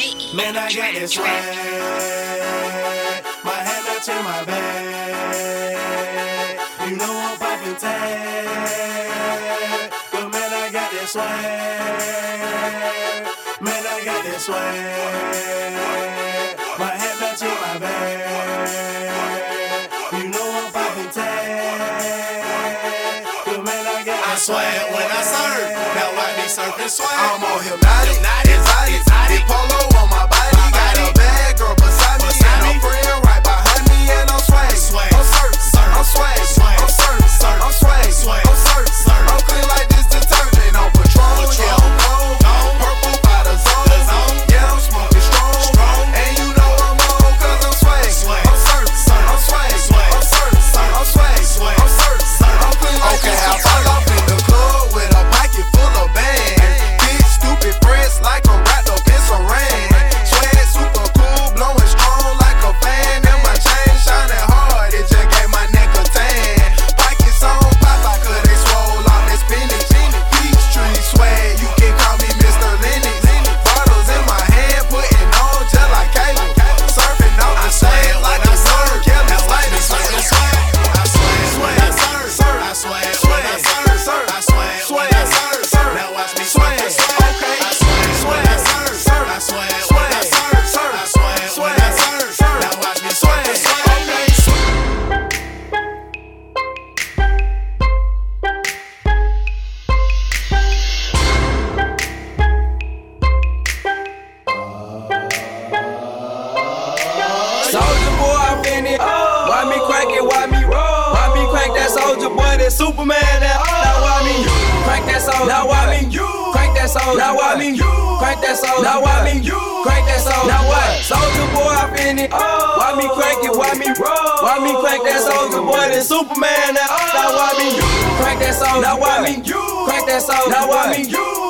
Man, I got this swag. My hat matching my bag. You know I'm popping tag. But man, I got this swag. Man, I got this swag. My hat matching my bag. You know I'm popping tag. But man, I got I swag when I serve. Now why me surfing swag? I'm on hypnotic, exotic, exotic. Polo soldier boy? That Superman? That now why me crank that soldier? Now why me crank that soldier? Now why me crank that soldier? Now why me crank that soldier? Now what? Soldier boy, I finna. Why me crank it? Why me roll? Why me crank that soldier boy? That Superman? That now why me crank that soldier? Now why me crank that soldier? Now why me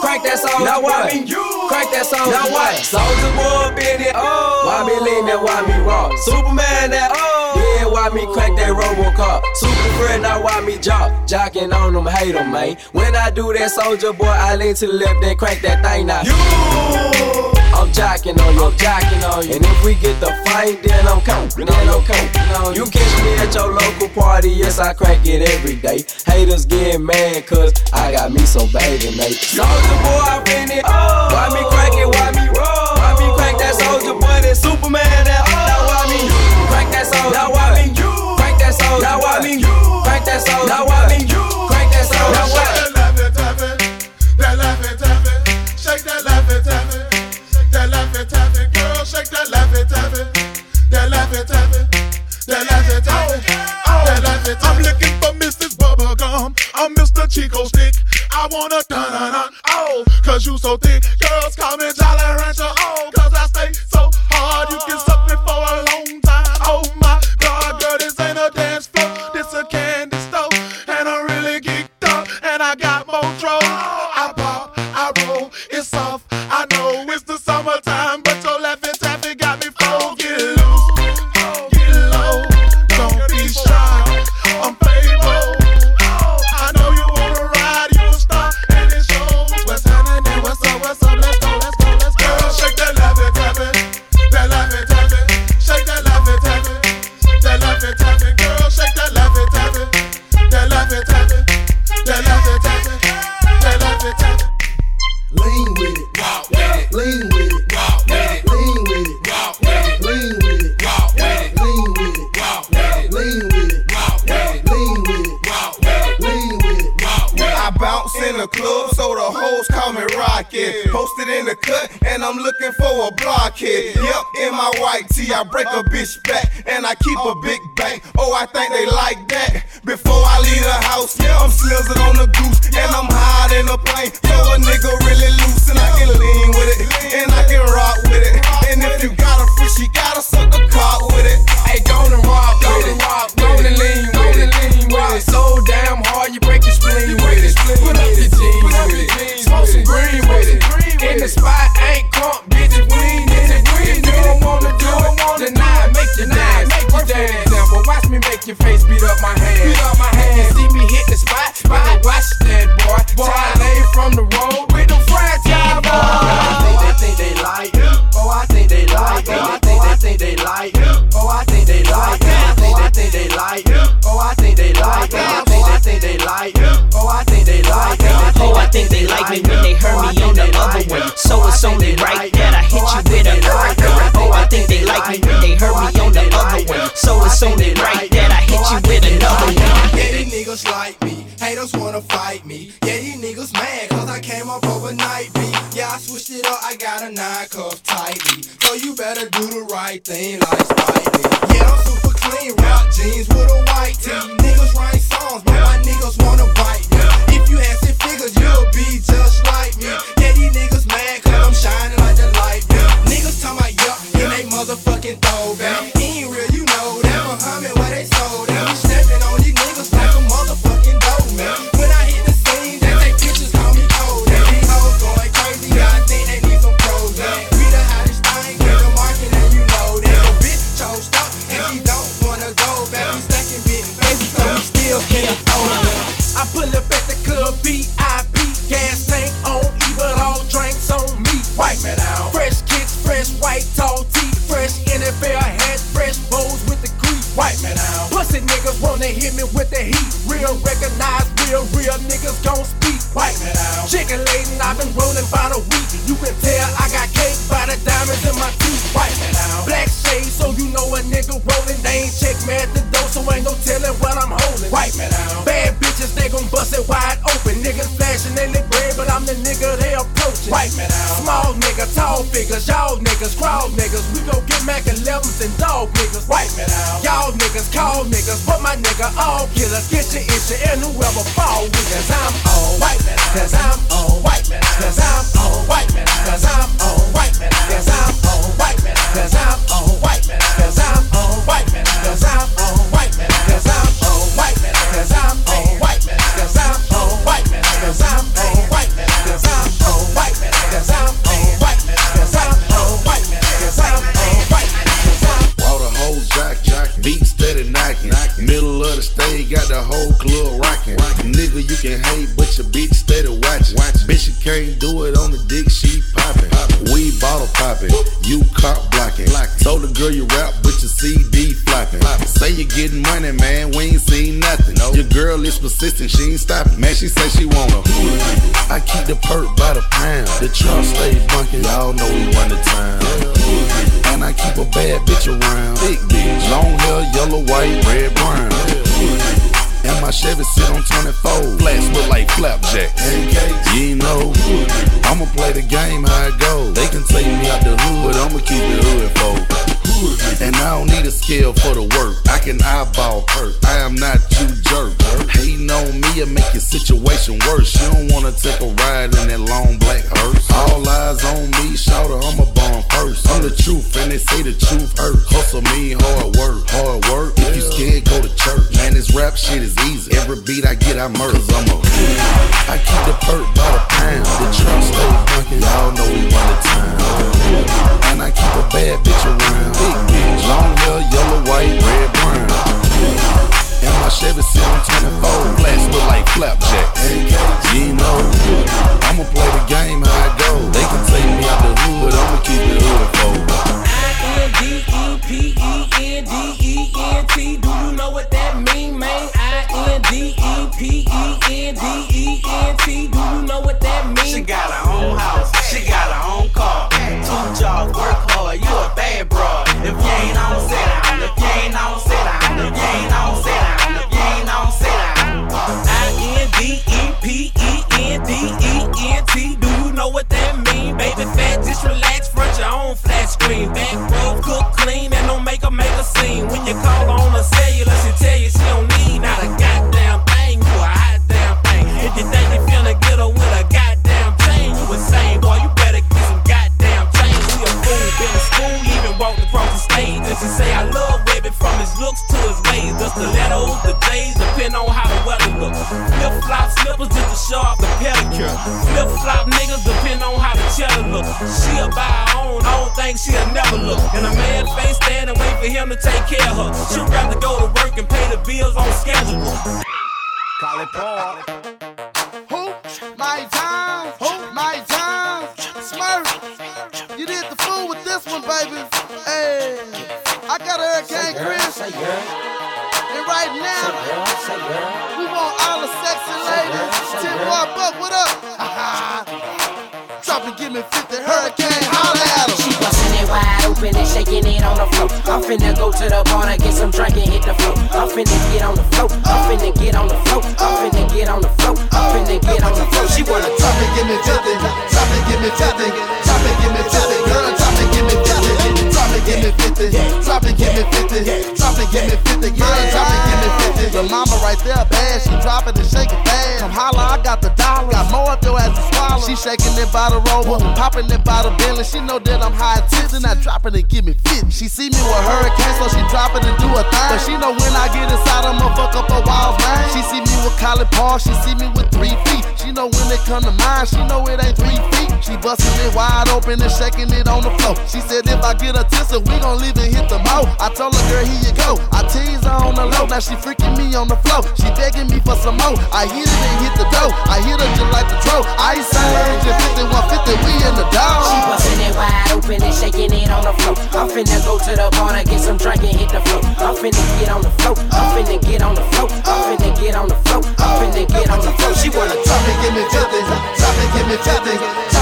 crank that soldier? Now why me crank that soldier? Now what? Soldier boy, been it. Why me lean that? Why me raw? Superman that. Why me crack that Robocop? Super friend, now why me jock? Jocking on them, hate them, man. When I do that, soldier boy, I lean to the left, then crank that thing now. You, I'm jocking on you, I'm jocking on you. And if we get the fight, then I'm counting, then I'm counting you. Catch me at your local party, yes, I crack it every day. Haters get mad, cause I got me some baby, mate. Soldier boy, I been it. Why me crack it, why me roll? Why me crank that soldier boy, that Superman, that Now why me crank that soldier? Now why that soldier? Now why me crank that soldier? Now what? Taffy, that laffy taffy, shake that laffy taffy, that laffy taffy, girl, shake that laffy taffy, that laffy taffy, that laffy taffy, oh, oh. that laffy taffy. I'm looking for Mrs. Bubblegum, I'm Mr. Chico Stick. I wanna dun dun dun, oh, cause you so thick. Girls call me Jolly Rancher, oh, the club, so the hoes call me Rocket. Posted in the cut, and I'm looking for a blockhead. Yep, in my white tee, I break a bitch back, and I keep a big bank. Oh, I think they like that. Before I leave the house, yeah, I'm slizzing on the goose, and I'm high in the plane. So a nigga really loose, and I can lean with it, and I can rock with it. And if you got niggas like me. Haters wanna fight me. Yeah, these niggas mad cause I came up overnight beat. Yeah, I switched it up, I got a nine cuff tightly. So you better do the right thing like Spike Lee. Yeah, I'm super clean, rock jeans with a white tee. Niggas write songs, but my niggas wanna bite me. If you had six figures, you'll be just like me. Yeah, these niggas mad cause I'm shining like the light. Niggas talking about yup in they motherfucking throwback. Ain't real, you know that. Muhammad what they ain't no telling what I'm holding. Wipe me down. Bad bitches, they gon' bust it wide open. Niggas flashing they the bread, but I'm the nigga they approaching. Wipe me down. Small nigga, tall figures, y'all niggas, crowd niggas. We gon' get Mac 11s and dog niggas. Wipe me down. Y'all niggas, call niggas, but my nigga all killers. Get your issue and whoever fall with us. I'm. Wipe me down. Cause I'm all me down. Cause I'm all me down. Cause I'm. Wipe me down. Cause I'm she say she want a hula. I keep the perk by the pound. The truck stay bunking, y'all know we run the town. And I keep a bad bitch around. Big bitch. Long hair, yellow, white, red, brown. And my Chevy sit on 24. Flats look like flapjack. You know. I'ma play the game how it goes. They can take me out the hood, but I'ma keep it hood for. And I don't need a scale for the work. I can eyeball perk. I am not you jerk. Hating on me, and make your situation worse. You don't wanna take a ride in that long black hearse. All eyes on me, shout I'm a bomb first. I'm the truth, and they say the truth hurt. Hustle me, hard work, hard work. If you scared, go to church. Man, this rap shit is easy. Every beat I get, I murder. Cause I'm a Flip flop slippers just to show off the pedicure. Flip flop niggas depend on how the cheddar look. She'll buy her own, I don't think she'll never look. And a man face stand and wait for him to take care of her. She'd rather go to work and pay the bills on schedule. Call it Paul. Who? My time. Who? My time. Smurf. You did the fool with this one, baby. Hey. I got a Hurricane Chris. And right now, we want all the sexy ladies. Tim War Buck, what up? Drop and give me 50 hurricane, holla at. She bustin' it wide open and shaking it on the floor. I'm finna go to the bar to get some drink and hit the floor. I'm finna get on the floor. I'm finna get on the floor. I'm finna get on the floor. I'm finna get on the floor. She wanna Drop and give me 50, drop and give me 50, drop and give me 50, girl, drop and give me 50, drop and give me 50, drop and give me 50, drop and give me 50, girl, drop and give me 50. The mama right there bad, she drop it and shake it fast. Come holla, I got the dollar, got more up your ass to swallow. She shaking it by the rover, popping it by the Bentley. She know that I'm high tips and I drop it and give me 50. She see me with hurricane, so she drop it and do a thing. But she know when I get inside, I'ma fuck up a wild man. She see me with Collie Paul, she see me with three feet. She know it come to mine, she know it ain't three feet. She bustin' it wide open and shaking it on the floor. She said if I get a tissue, we gon' leave and hit the mo. I told her, girl, here you go. I tease her on the low, now she freaking me on the floor. She begging me for some more. I hit it and hit the dough. I hit her just like the troll. Ice Age and 5150, we in the dough. She dog. bustin' it wide open and shaking it on the floor. I'm finna go to the bar to get some drink and hit the floor. I'm finna get on the floor. I'm finna get on the floor. I'm finna get on the floor. I'm finna get on the floor. She wanna Drop it, give me 50. Drop it, give me 50.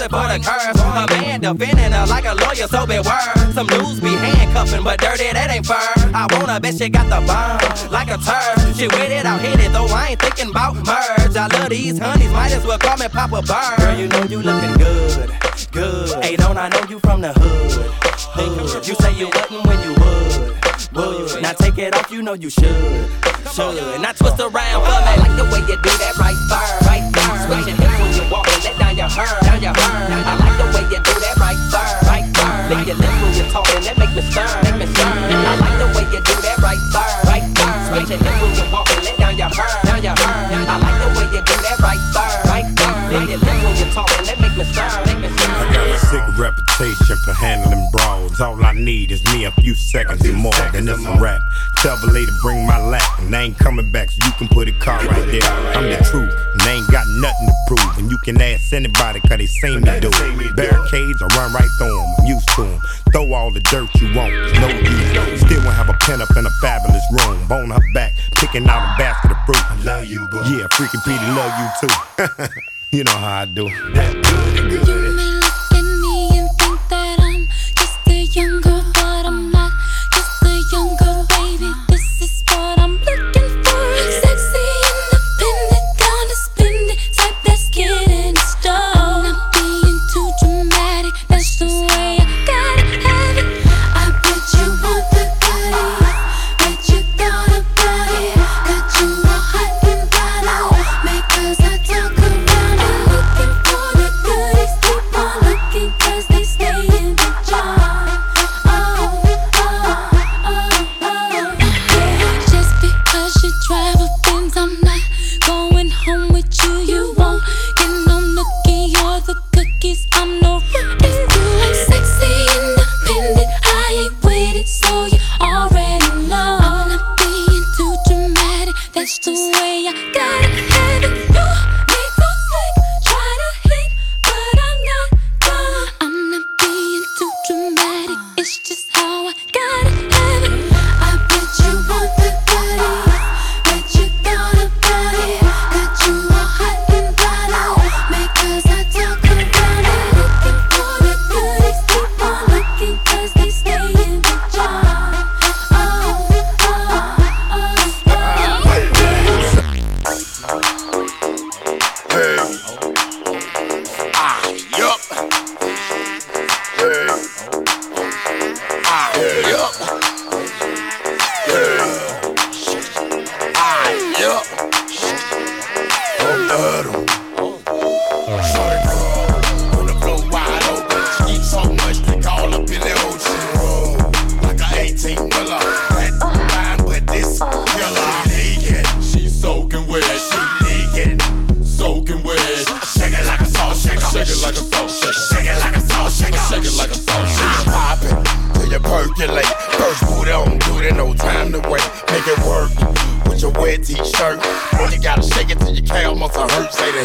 It for the curves. A man defending her like a lawyer, so beware. Some dudes be handcuffing, but dirty, that ain't fur. I wanna bet she got the bomb, like a turd. She with it, I'll hit it, though I ain't thinking about merge. I love these honeys, might as well call me Papa Bird. Girl, you know you looking good, good. Hey, don't I know you from the hood? hood. You say you wouldn't when you would. Would. Now take it off, you know you should. Should. Now twist around for me. I like the way you do that right there. Right there. Switch your hips when you walk and let down your hair. Down your hair. I like the way you do that right there. Right there. Lick your lips when you're talking, that make me stir. Make me stir. I like the way you do that right there. Right there. Switch your hips when you walk and let down your hair. Down your hair. I like the way you do that right there. Right there. Lick your lips when you're talking, that make me stir. Make me stir. I got a sick reputation for handling All I need is me a few seconds and more, then it's a rap. Tell the lady bring my lap, and I ain't coming back, so you can put a car right there. I'm the truth, and I ain't got nothing to prove. And you can ask anybody, cause they seen me do it. Barricades, I run right through them, I'm used to them. Throw all the dirt you want, no use. Still won't have a pen up in a fabulous room. Bone her back, picking out a basket of fruit. I love you, boo. Yeah, freaking Petey love you too. you know how I do. May look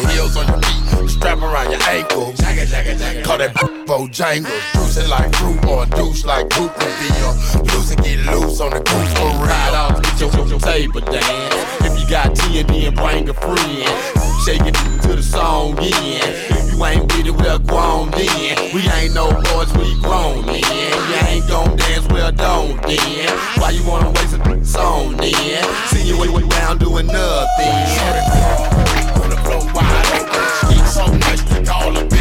the heels on your feet, strap around your ankle. Call that Bojangles. It like fruit or douche like Goop reveal. Loose and get loose on the goose for real. Ride off, get your, your, your table dance. If you got TNT and bring a friend, shake it to the song in. If you ain't with it, well, grown then. We ain't no boys, we grown then. You ain't gon' dance, well, don't then. Why you wanna waste a song then? See you way, way down doing nothing. So much call a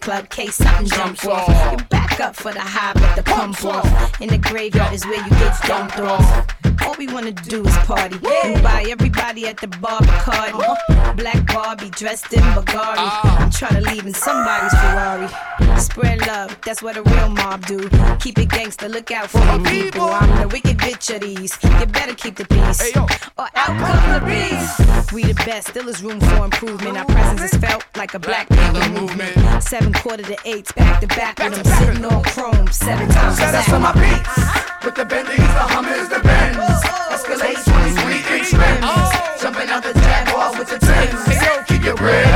club, case something jump off. You back up for the high, but the pump off. In the graveyard is where you get dumped off. We wanna do is party and buy everybody at the bar Bacardi. Black Barbie dressed in Bulgari. I'm trying to leave in somebody's Ferrari. Spread love, that's what a real mob do. Keep it gangster, look out for the people. I'm the wicked bitch of these. You better keep the peace, or out come the beast. We the best, still is room for improvement. Our presence is felt like a Black Panther movement. Seven quarter to eights, back to back with them sitting on chrome seven times. Shout out to my beats. With the Bentley, the Hummers, the Benz. Escalades, 23 inch rims. Jumping out the Jaguar with the 10s. Keep your breath.